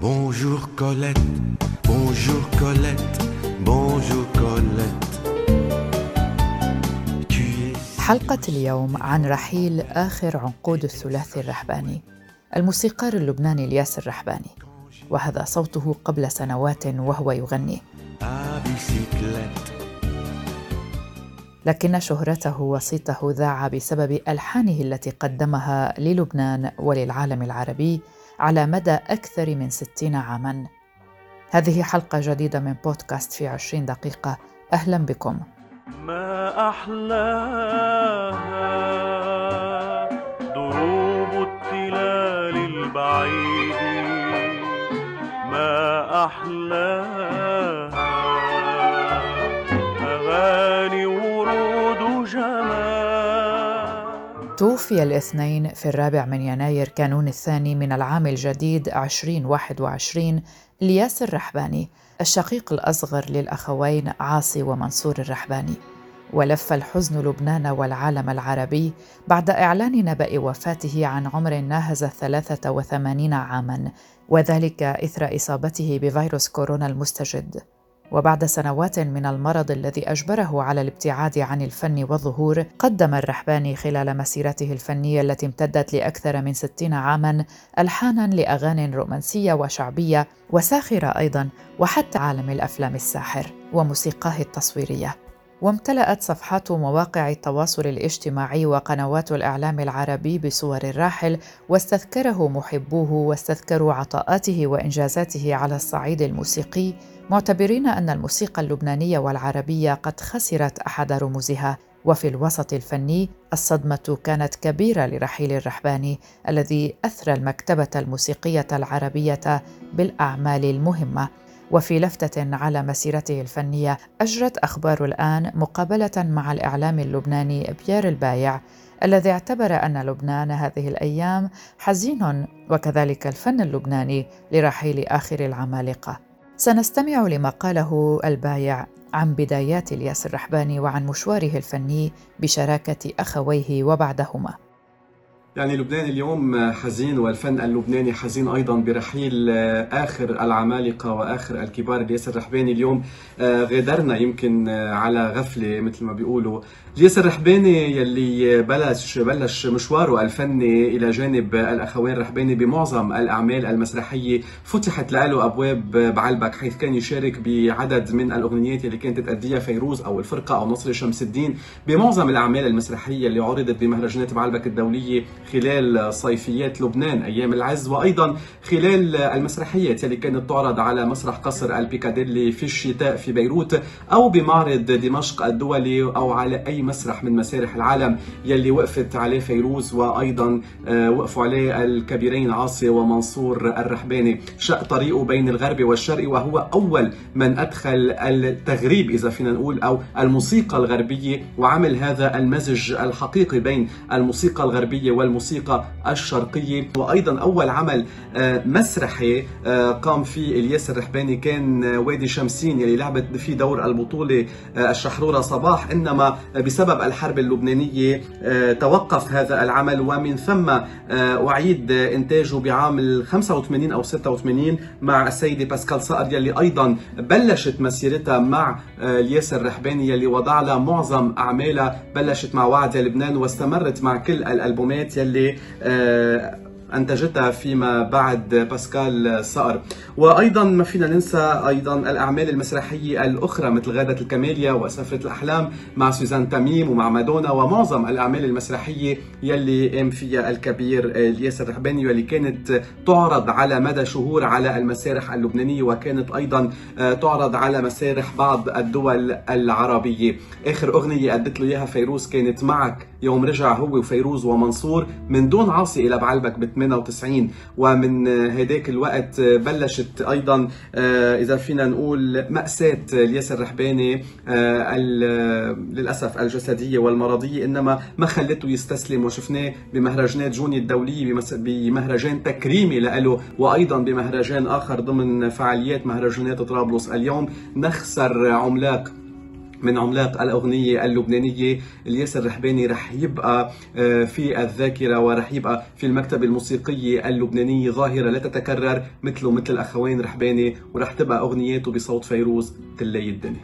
Bonjour Colette, bonjour Colette, bonjour Colette. حلقة اليوم عن رحيل آخر عنقود الثلاثي الرحباني الموسيقار اللبناني الياس الرحباني وهذا صوته قبل سنوات وهو يغني. لكن شهرته وصيته ذاع بسبب ألحانه التي قدمها للبنان وللعالم العربي على مدى أكثر من ستين عاماً. هذه حلقة جديدة من بودكاست في عشرين دقيقة. أهلا بكم. ما أحلاها دروب التلال البعيد. ما أحلاها توفي الاثنين في الرابع من يناير كانون الثاني من العام الجديد 2021 الياس الرحباني الشقيق الأصغر للأخوين عاصي ومنصور الرحباني. ولف الحزن لبنان والعالم العربي بعد إعلان نبأ وفاته عن عمر ناهز 83 عاماً وذلك إثر إصابته بفيروس كورونا المستجد. وبعد سنوات من المرض الذي أجبره على الابتعاد عن الفن والظهور قدم الرحباني خلال مسيرته الفنية التي امتدت لأكثر من ستين عاما الحانا لاغاني رومانسية وشعبية وساخرة أيضا وحتى عالم الأفلام الساحر وموسيقاه التصويرية. وامتلأت صفحات مواقع التواصل الاجتماعي وقنوات الإعلام العربي بصور الراحل واستذكره محبوه واستذكروا عطاءاته وإنجازاته على الصعيد الموسيقي معتبرين أن الموسيقى اللبنانية والعربية قد خسرت أحد رموزها وفي الوسط الفني الصدمة كانت كبيرة لرحيل الرحباني الذي أثرى المكتبة الموسيقية العربية بالأعمال المهمة. وفي لفتة على مسيرته الفنية أجرت أخبار الآن مقابلة مع الإعلام اللبناني بيير البايع الذي اعتبر أن لبنان هذه الأيام حزين وكذلك الفن اللبناني لرحيل آخر العمالقة. سنستمع لما قاله البايع عن بدايات الياس الرحباني وعن مشواره الفني بشراكة أخويه وبعدهما. يعني لبنان اليوم حزين والفن اللبناني حزين أيضا برحيل آخر العمالقة وآخر الكبار الياس الرحباني اليوم غادرنا يمكن على غفلة مثل ما بيقولوا. الياس الرحباني يلي بلش بلش مشواره الفني إلى جانب الاخوين الرحباني بمعظم الأعمال المسرحية. فتحت له أبواب بعلبك حيث كان يشارك بعدد من الأغنيات اللي كانت تأديها فيروز أو الفرقة أو نصر شمس الدين. بمعظم الأعمال المسرحية اللي عرضت بمهرجانات بعلبك الدولية خلال صيفيات لبنان أيام العز وأيضا خلال المسرحيات اللي كانت تعرض على مسرح قصر البيكاديلي في الشتاء في بيروت أو بمعرض دمشق الدولي أو على أي مسرح من مسارح العالم يلي وقفت عليه فيروز وأيضا وقفوا عليه الكبيرين عاصي ومنصور الرحباني. شق طريقه بين الغرب والشرق وهو أول من أدخل التغريب إذا فينا نقول أو الموسيقى الغربية وعمل هذا المزج الحقيقي بين الموسيقى الغربية والموسيقى الشرقية. وأيضا أول عمل مسرحي قام فيه الياس الرحباني كان وادي شمسين يلي لعبت فيه دور البطولة الشحرورة صباح. إنما بسبب الحرب اللبنانية توقف هذا العمل. ومن ثم أعيد إنتاجه بعام 85 أو 86 مع السيدة باسكال صقر يلي أيضا بلشت مسيرتها مع الياس الرحباني يلي وضع لها معظم أعمالها. بلشت مع وعد لبنان واستمرت مع كل الألبومات يلي اللي آه، انتجتها فيما بعد باسكال صقر وأيضا ما فينا ننسى أيضا الأعمال المسرحية الأخرى مثل غادة الكماليا وسفرة الأحلام مع سوزان تميم ومع مادونا ومعظم الأعمال المسرحية يلي قام فيها الكبير الياس الرحباني واللي كانت تعرض على مدى شهور على المسارح اللبنانية وكانت أيضا تعرض على مسارح بعض الدول العربية. آخر أغنية ادت له إياها فيروز كانت معك. يوم رجع هو وفيروز ومنصور من دون عاصي إلى بعلبك ب 98 ومن هداك الوقت بلشت أيضا إذا فينا نقول مأساة الياس الرحباني للأسف الجسدية والمرضية إنما ما خلته يستسلم وشفناه بمهرجانات جوني الدولية بمهرجان تكريمي له وأيضا بمهرجان آخر ضمن فعاليات مهرجانات طرابلس اليوم. نخسر عملاق من عملاق الأغنية اللبنانية. الياس الرحباني رح يبقى آه، في الذاكرة ورح يبقى في المكتبة الموسيقية اللبنانية ظاهرة لا تتكرر. مثله مثل الأخوين رحباني ورح تبقى أغنياته بصوت فيروز تلي الدنيا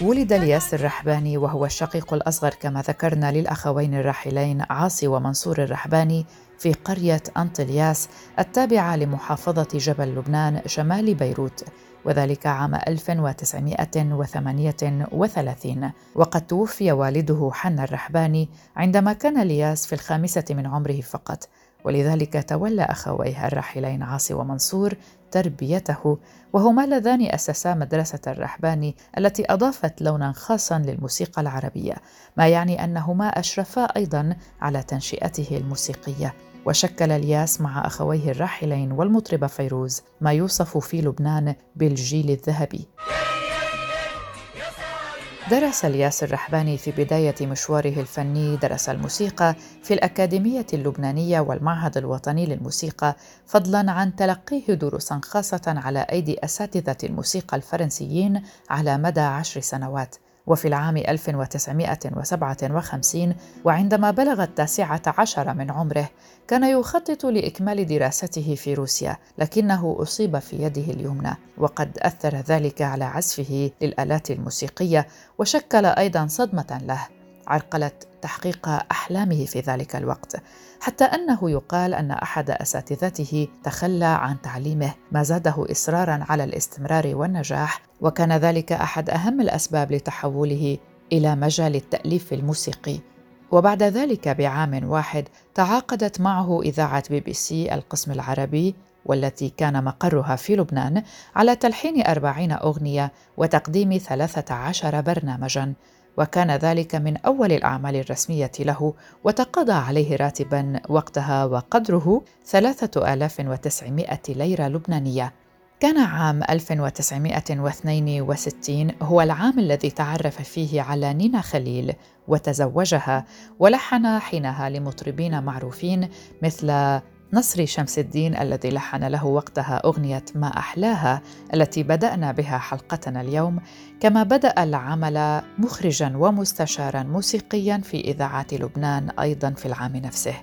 ولد الياس الرحباني وهو الشقيق الأصغر كما ذكرنا للأخوين الراحلين عاصي ومنصور الرحباني في قرية أنطلياس التابعة لمحافظة جبل لبنان شمال بيروت. وذلك عام 1938 وقد توفي والده حنا الرحباني عندما كان الياس في الخامسة من عمره فقط. ولذلك تولى أخويه الراحلين عاصي ومنصور تربيته. وهما اللذان أسسا مدرسة الرحباني التي أضافت لونا خاصا للموسيقى العربية ما يعني أنهما أشرفا أيضا على تنشئته الموسيقية. وشكل الياس مع أخويه الراحلين والمطربة فيروز ما يوصف في لبنان بالجيل الذهبي. درس الياس الرحباني في بداية مشواره الفني درس الموسيقى في الأكاديمية اللبنانية والمعهد الوطني للموسيقى فضلا عن تلقيه دروسا خاصة على أيدي أساتذة الموسيقى الفرنسيين على مدى عشر سنوات. وفي العام 1957 وعندما بلغ التاسعة عشر من عمره كان يخطط لإكمال دراسته في روسيا لكنه أصيب في يده اليمنى وقد أثر ذلك على عزفه للآلات الموسيقية وشكل أيضا صدمة له. عرقلت تحقيق أحلامه في ذلك الوقت حتى أنه يقال أن أحد أساتذته تخلى عن تعليمه ما زاده إصرارا على الاستمرار والنجاح وكان ذلك أحد أهم الأسباب لتحوله إلى مجال التأليف الموسيقي. وبعد ذلك بعام واحد تعاقدت معه إذاعة بي بي سي القسم العربي والتي كان مقرها في لبنان على تلحين أربعين أغنية وتقديم ثلاثة عشر برنامجاً. وكان ذلك من أول الأعمال الرسمية له وتقاضى عليه راتبا وقتها وقدره 3900 ليرة لبنانية. كان عام 1962 هو العام الذي تعرف فيه على نينا خليل وتزوجها ولحن حينها لمطربين معروفين مثل نصري شمس الدين الذي لحن له وقتها أغنية ما أحلاها التي بدأنا بها حلقتنا اليوم كما بدأ العمل مخرجا ومستشارا موسيقيا في إذاعات لبنان أيضا في العام نفسه.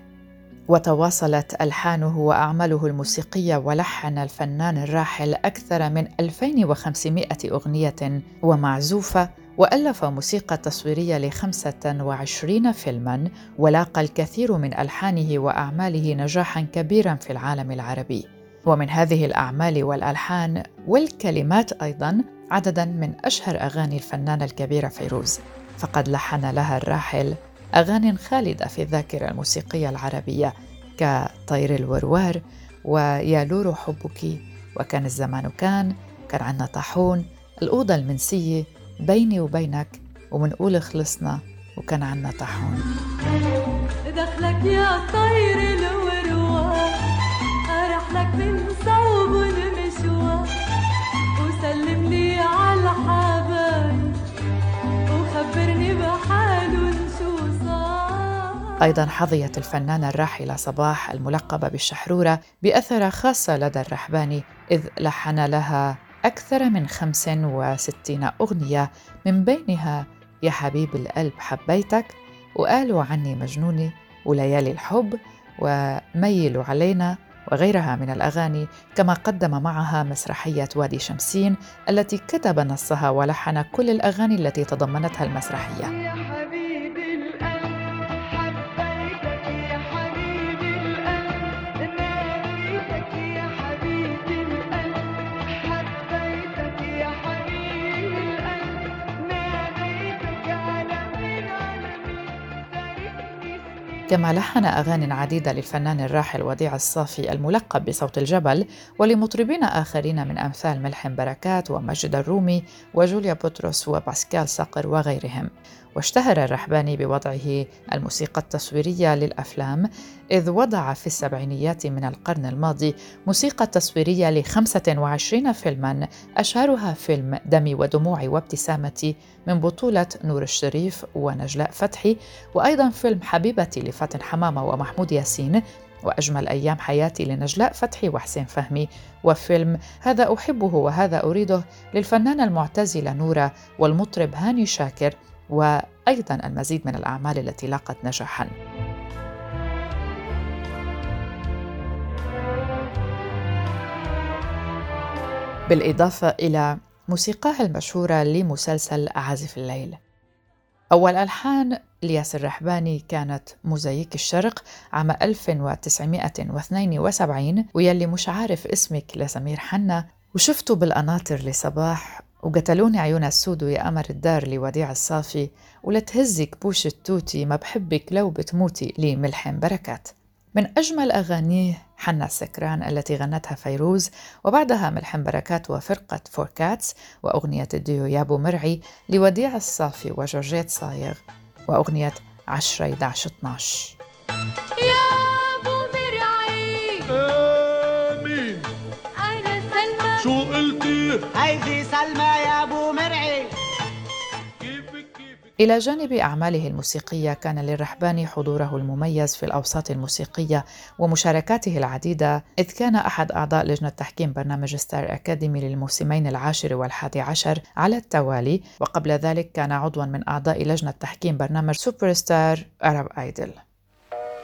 وتواصلت ألحانه وأعماله الموسيقية ولحن الفنان الراحل أكثر من 2500 أغنية ومعزوفة وألف موسيقى تصويرية لخمسة وعشرين فيلما ولاقى الكثير من ألحانه وأعماله نجاحا كبيرا في العالم العربي. ومن هذه الأعمال والألحان والكلمات أيضا عددا من أشهر أغاني الفنانة الكبيرة فيروز. فقد لحن لها الراحل أغاني خالدة في الذاكرة الموسيقية العربية كطير الوروار ويا لورو حبك وكان الزمان كان كان عنا طاحون الأوضة المنسية بيني وبينك ومنقول خلصنا وكان عنا طاحون. دخلك يا طير الوروار أرح لك من صوب المشوار وسلم لي على حبايب وخبرني بحالهم شو صار أيضا حظيت الفنانة الراحلة صباح الملقبة بالشحرورة بأثر خاصة لدى الرحباني إذ لحن لها أكثر من 65 أغنية من بينها يا حبيب القلب حبيتك وقالوا عني مجنونة وليالي الحب وميلوا علينا وغيرها من الأغاني كما قدم معها مسرحية وادي شمسين التي كتب نصها ولحن كل الأغاني التي تضمنتها المسرحية. كما لحن أغاني عديدة للفنان الراحل وديع الصافي الملقب بصوت الجبل ولمطربين آخرين من أمثال ملحم بركات ومجد الرومي وجوليا بطرس وباسكال صقر وغيرهم. واشتهر الرحباني بوضعه الموسيقى التصويرية للأفلام إذ وضع في السبعينيات من القرن الماضي موسيقى تصويرية ل 25 فيلما أشهرها فيلم دمي ودموعي وابتسامتي من بطولة نور الشريف ونجلاء فتحي وأيضا فيلم حبيبتي لفاتن حمامة ومحمود ياسين وأجمل أيام حياتي لنجلاء فتحي وحسين فهمي وفيلم هذا أحبه وهذا أريده للفنانة المعتزلة نورة والمطرب هاني شاكر. وأيضا المزيد من الأعمال التي لاقت نجاحا. بالإضافة إلى موسيقاها المشهورة لمسلسل عازف الليل. أول ألحان الياس الرحباني كانت موزايك الشرق عام 1972 ويلي مش عارف اسمك لسمير حنا وشفته بالقناطر لصباح وقتلوني عيون السود ويا قمر الدار لوديع الصافي ولا تهزي كبوش التوتي ما بحبك لو بتموتي لملحم بركات. من أجمل أغانيه حنا السكران التي غنتها فيروز وبعدها ملحم بركات وفرقة فور كاتس وأغنية الديو يابو مرعي لوديع الصافي وجورجيت صايغ وأغنية 10 11 12 يا أبو مرعي. مين أنا سلمى. شو قلتي؟ هيدي سلمى. إلى جانب أعماله الموسيقية كان للرحباني حضوره المميز في الأوساط الموسيقية ومشاركاته العديدة إذ كان أحد أعضاء لجنة تحكيم برنامج ستار أكاديمي للموسمين العاشر والحادي عشر على التوالي. وقبل ذلك كان عضوا من أعضاء لجنة تحكيم برنامج سوبر ستار أرب آيدل.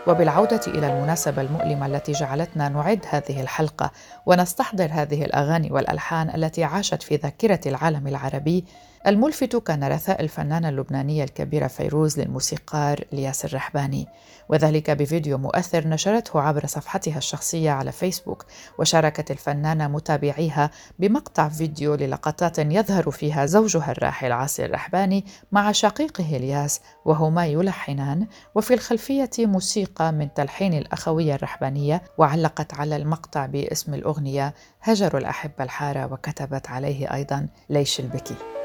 وبالعودة إلى المناسبة المؤلمة التي جعلتنا نعد هذه الحلقة ونستحضر هذه الأغاني والألحان التي عاشت في ذاكرة العالم العربي الملفت كان رثاء الفنانة اللبنانية الكبيرة فيروز للموسيقار الياس الرحباني وذلك بفيديو مؤثر نشرته عبر صفحتها الشخصية على فيسبوك وشاركت الفنانة متابعيها بمقطع فيديو للقطات يظهر فيها زوجها الراحل عاصي الرحباني مع شقيقه الياس وهما يلحنان. وفي الخلفية موسيقى من تلحين الأخوية الرحبانية وعلقت على المقطع باسم الأغنية هجروا الأحبة الحارة وكتبت عليه أيضا ليش البكي.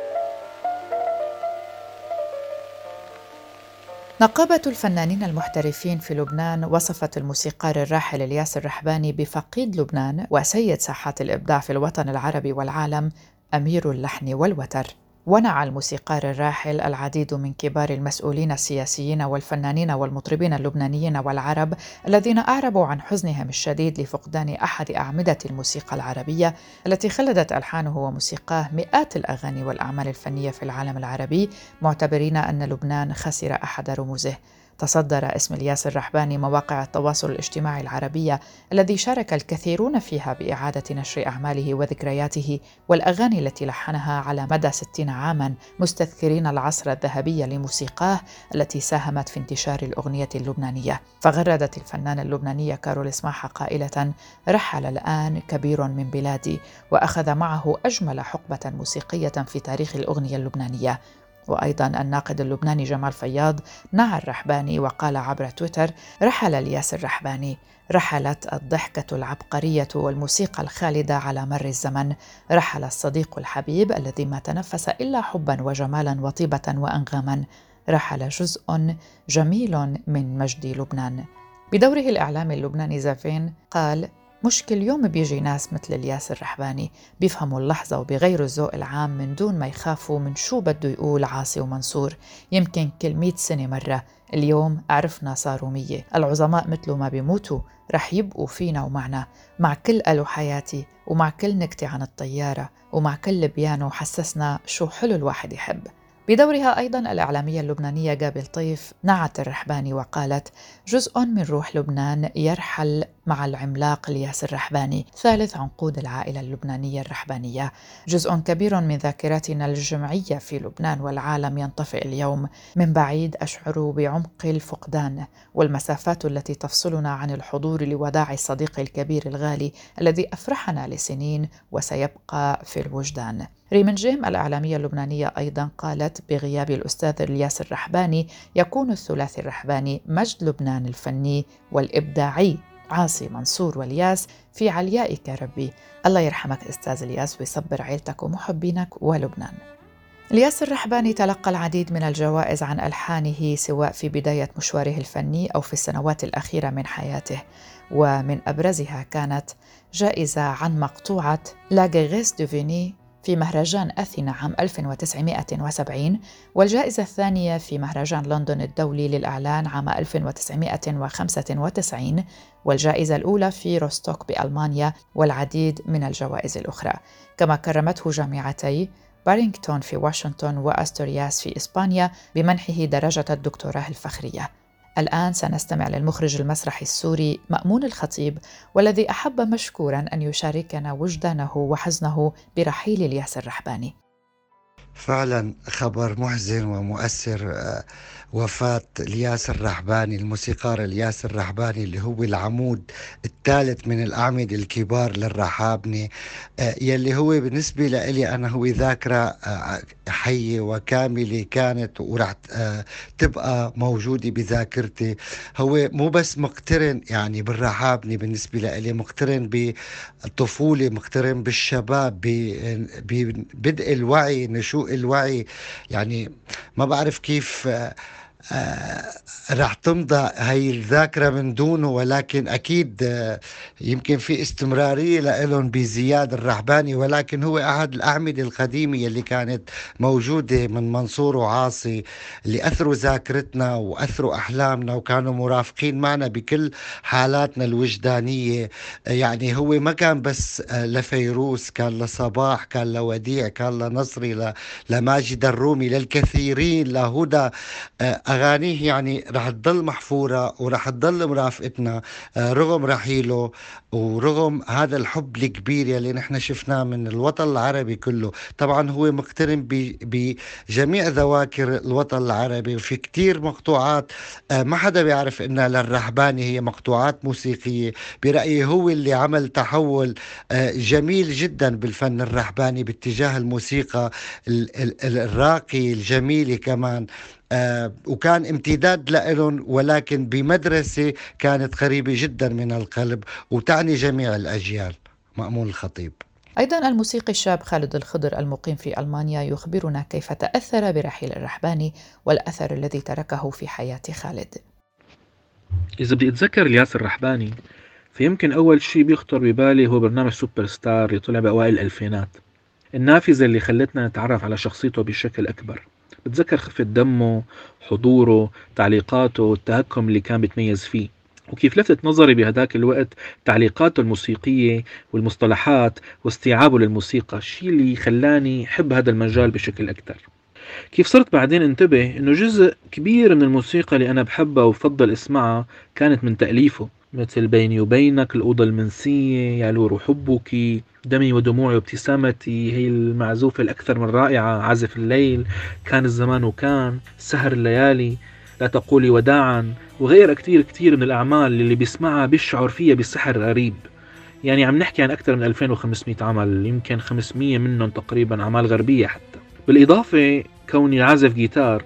نقابة الفنانين المحترفين في لبنان وصفت الموسيقار الراحل الياس الرحباني بفقيد لبنان وسيد ساحات الإبداع في الوطن العربي والعالم أمير اللحن والوتر. ونعى الموسيقار الراحل العديد من كبار المسؤولين السياسيين والفنانين والمطربين اللبنانيين والعرب الذين أعربوا عن حزنهم الشديد لفقدان أحد أعمدة الموسيقى العربية التي خلدت ألحانه وموسيقاه مئات الأغاني والأعمال الفنية في العالم العربي معتبرين أن لبنان خسر أحد رموزه. تصدر اسم الياس الرحباني مواقع التواصل الاجتماعي العربية الذي شارك الكثيرون فيها بإعادة نشر أعماله وذكرياته والأغاني التي لحنها على مدى ستين عاما مستذكرين العصر الذهبي لموسيقاه التي ساهمت في انتشار الأغنية اللبنانية. فغردت الفنانة اللبنانية كارول اسماحة قائلة رحل الآن كبير من بلادي وأخذ معه أجمل حقبة موسيقية في تاريخ الأغنية اللبنانية. وأيضا الناقد اللبناني جمال فياض نعى الرحباني وقال عبر تويتر رحل الياس الرحباني رحلت الضحكة العبقرية والموسيقى الخالدة على مر الزمن. رحل الصديق الحبيب الذي ما تنفس إلا حبا وجمالا وطيبة وأنغاما. رحل جزء جميل من مجد لبنان. بدوره الإعلامي اللبناني زافين قال مش كل يوم بيجي ناس مثل الياس الرحباني بيفهموا اللحظة وبيغيروا الذوق العام من دون ما يخافوا من شو بده يقول عاصي ومنصور. يمكن كل مئة سنة مرة اليوم عرفنا صاروا مية. العظماء مثله ما بيموتوا رح يبقوا فينا ومعنا. مع كل ألو حياتي ومع كل نكتة عن الطيارة ومع كل بيانو حسسنا شو حلو الواحد يحب. بدورها أيضا الإعلامية اللبنانية جابل طيف نعت الرحباني وقالت جزء من روح لبنان يرحل مع العملاق الياس الرحباني ثالث عنقود العائلة اللبنانية الرحبانية. جزء كبير من ذاكرتنا الجمعية في لبنان والعالم ينطفئ اليوم. من بعيد أشعر بعمق الفقدان والمسافات التي تفصلنا عن الحضور لوداع الصديق الكبير الغالي الذي أفرحنا لسنين وسيبقى في الوجدان. ريمن جيم الإعلامية اللبنانية أيضا قالت بغياب الأستاذ الياس الرحباني يكون الثلاثي الرحباني مجد لبنان الفني والإبداعي عاصي منصور والياس في عليائك ربي الله يرحمك أستاذ الياس ويصبر عيلتك ومحبينك ولبنان. الياس الرحباني تلقى العديد من الجوائز عن ألحانه سواء في بداية مشواره الفني أو في السنوات الأخيرة من حياته. ومن أبرزها كانت جائزة عن مقطوعة لا غيغيس دوفيني في مهرجان أثينا عام 1970 والجائزة الثانية في مهرجان لندن الدولي للإعلان عام 1995 والجائزة الأولى في روستوك بألمانيا والعديد من الجوائز الأخرى. كما كرمته جامعتي بارينغتون في واشنطن وأستورياس في إسبانيا بمنحه درجة الدكتوراه الفخرية. الآن سنستمع للمخرج المسرحي السوري مأمون الخطيب والذي أحب مشكورا أن يشاركنا وجدانه وحزنه برحيل الياس الرحباني. فعلا خبر محزن ومؤثر آه، وفاة الياس الرحباني الموسيقار الياس الرحباني اللي هو العمود الثالث من الأعمدة الكبار للرحابنة آه، يلي هو بالنسبة لي أنا هو ذاكرة آه، حية وكاملة كانت ورح تبقى موجودة بذاكرتي. هو مو بس مقترن يعني بالرحابنة بالنسبة لي مقترن بالطفولة مقترن بالشباب ببدء الوعي نشوء الوعي. يعني ما بعرف كيف آه، رح تمضى هاي الذاكرة من دونه ولكن أكيد آه، يمكن في استمرارية لهم بزياد الرحباني ولكن هو أحد الأعمدة القديمة اللي كانت موجودة من منصور وعاصي اللي أثروا ذاكرتنا وأثروا أحلامنا وكانوا مرافقين معنا بكل حالاتنا الوجدانية. يعني هو ما كان بس آه، لفيروس كان لصباح كان لوديع كان لنصري لماجد الرومي للكثيرين لهدى أغانيه يعني رح تضل محفورة ورح تضل مرافقتنا آه، رغم رحيله ورغم هذا الحب الكبير يلي نحن شفناه من الوطن العربي كله. طبعا هو مقترن بجميع ذواكر الوطن العربي وفي كتير مقطوعات آه، ما حدا بيعرف إنها للرحباني هي مقطوعات موسيقية. برأيي هو اللي عمل تحول آه، جميل جدا بالفن الرحباني باتجاه الموسيقى الراقي الجميلة كمان. وكان امتداد لهم ولكن بمدرسة كانت قريبة جدا من القلب وتعني جميع الأجيال. مأمون الخطيب. أيضا الموسيقي الشاب خالد الخضر المقيم في ألمانيا يخبرنا كيف تأثر برحيل الرحباني والأثر الذي تركه في حياة خالد. إذا بدي أتذكر الياس الرحباني فيمكن أول شيء بيخطر ببالي هو برنامج سوبر ستار اللي طلع بأوائل الألفينات. النافذة اللي خلتنا نتعرف على شخصيته بشكل أكبر. بتذكر خفة دمه حضوره تعليقاته والتهكم اللي كان بيتميز فيه. وكيف لفت نظري بهداك الوقت تعليقاته الموسيقية والمصطلحات واستيعابه للموسيقى الشيء اللي خلاني حب هذا المجال بشكل أكثر كيف صرت بعدين انتبه إنه جزء كبير من الموسيقى اللي أنا بحبها وبفضل إسمعها كانت من تأليفه. مثل بيني وبينك الأوضة المنسية يا لور حبك دمي ودموعي وابتسامتي هي المعزوفة الأكثر من رائعة عزف الليل كان الزمان وكان سهر الليالي لا تقولي وداعا وغيرها كتير كتير من الأعمال اللي بيسمعها بيشعر فيها بسحر غريب. يعني عم نحكي عن أكثر من 2500 عمل يمكن 500 منهم تقريبا أعمال غربية حتى. بالإضافة كوني عازف جيتار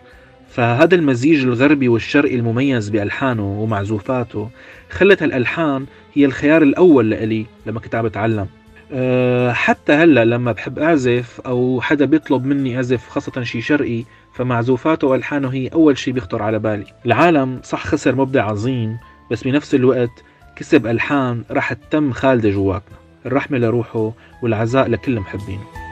فهذا المزيج الغربي والشرقي المميز بألحانه ومعزوفاته خلت هالألحان هي الخيار الأول لإلي لما كنت عم بتعلم. أه حتى هلأ لما بحب أعزف أو حدا بيطلب مني أعزف خاصة شي شرقي فمعزوفاته وألحانه هي أول شي بيخطر على بالي. العالم صح خسر مبدع عظيم بس بنفس الوقت كسب ألحان راح تتم خالدة جواتنا الرحمة لروحه والعزاء لكل محبينه.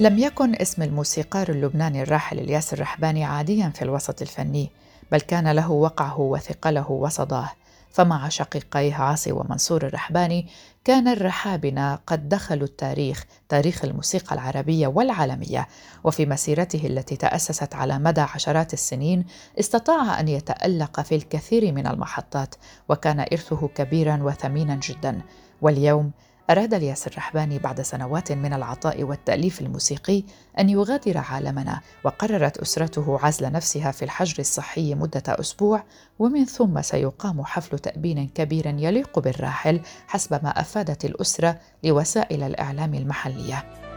لم يكن اسم الموسيقار اللبناني الراحل الياس الرحباني عاديا في الوسط الفني بل كان له وقعه وثقله وصداه. فمع شقيقيه عاصي ومنصور الرحباني كان الرحابنة قد دخلوا التاريخ تاريخ الموسيقى العربية والعالمية. وفي مسيرته التي تأسست على مدى عشرات السنين استطاع أن يتألق في الكثير من المحطات وكان إرثه كبيرا وثمينا جدا. واليوم أراد الياس الرحباني بعد سنوات من العطاء والتأليف الموسيقي أن يغادر عالمنا وقررت أسرته عزل نفسها في الحجر الصحي مدة أسبوع ومن ثم سيقام حفل تأبين كبير يليق بالراحل حسب ما أفادت الأسرة لوسائل الإعلام المحلية.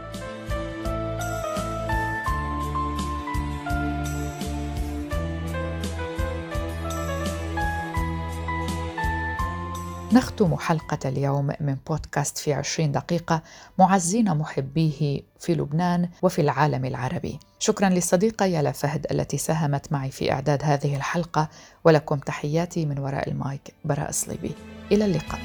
نختم حلقة اليوم من بودكاست في عشرين دقيقة معزين محبيه في لبنان وفي العالم العربي. شكرا للصديقة يالا فهد التي ساهمت معي في إعداد هذه الحلقة ولكم تحياتي من وراء المايك براء صليبي. إلى اللقاء.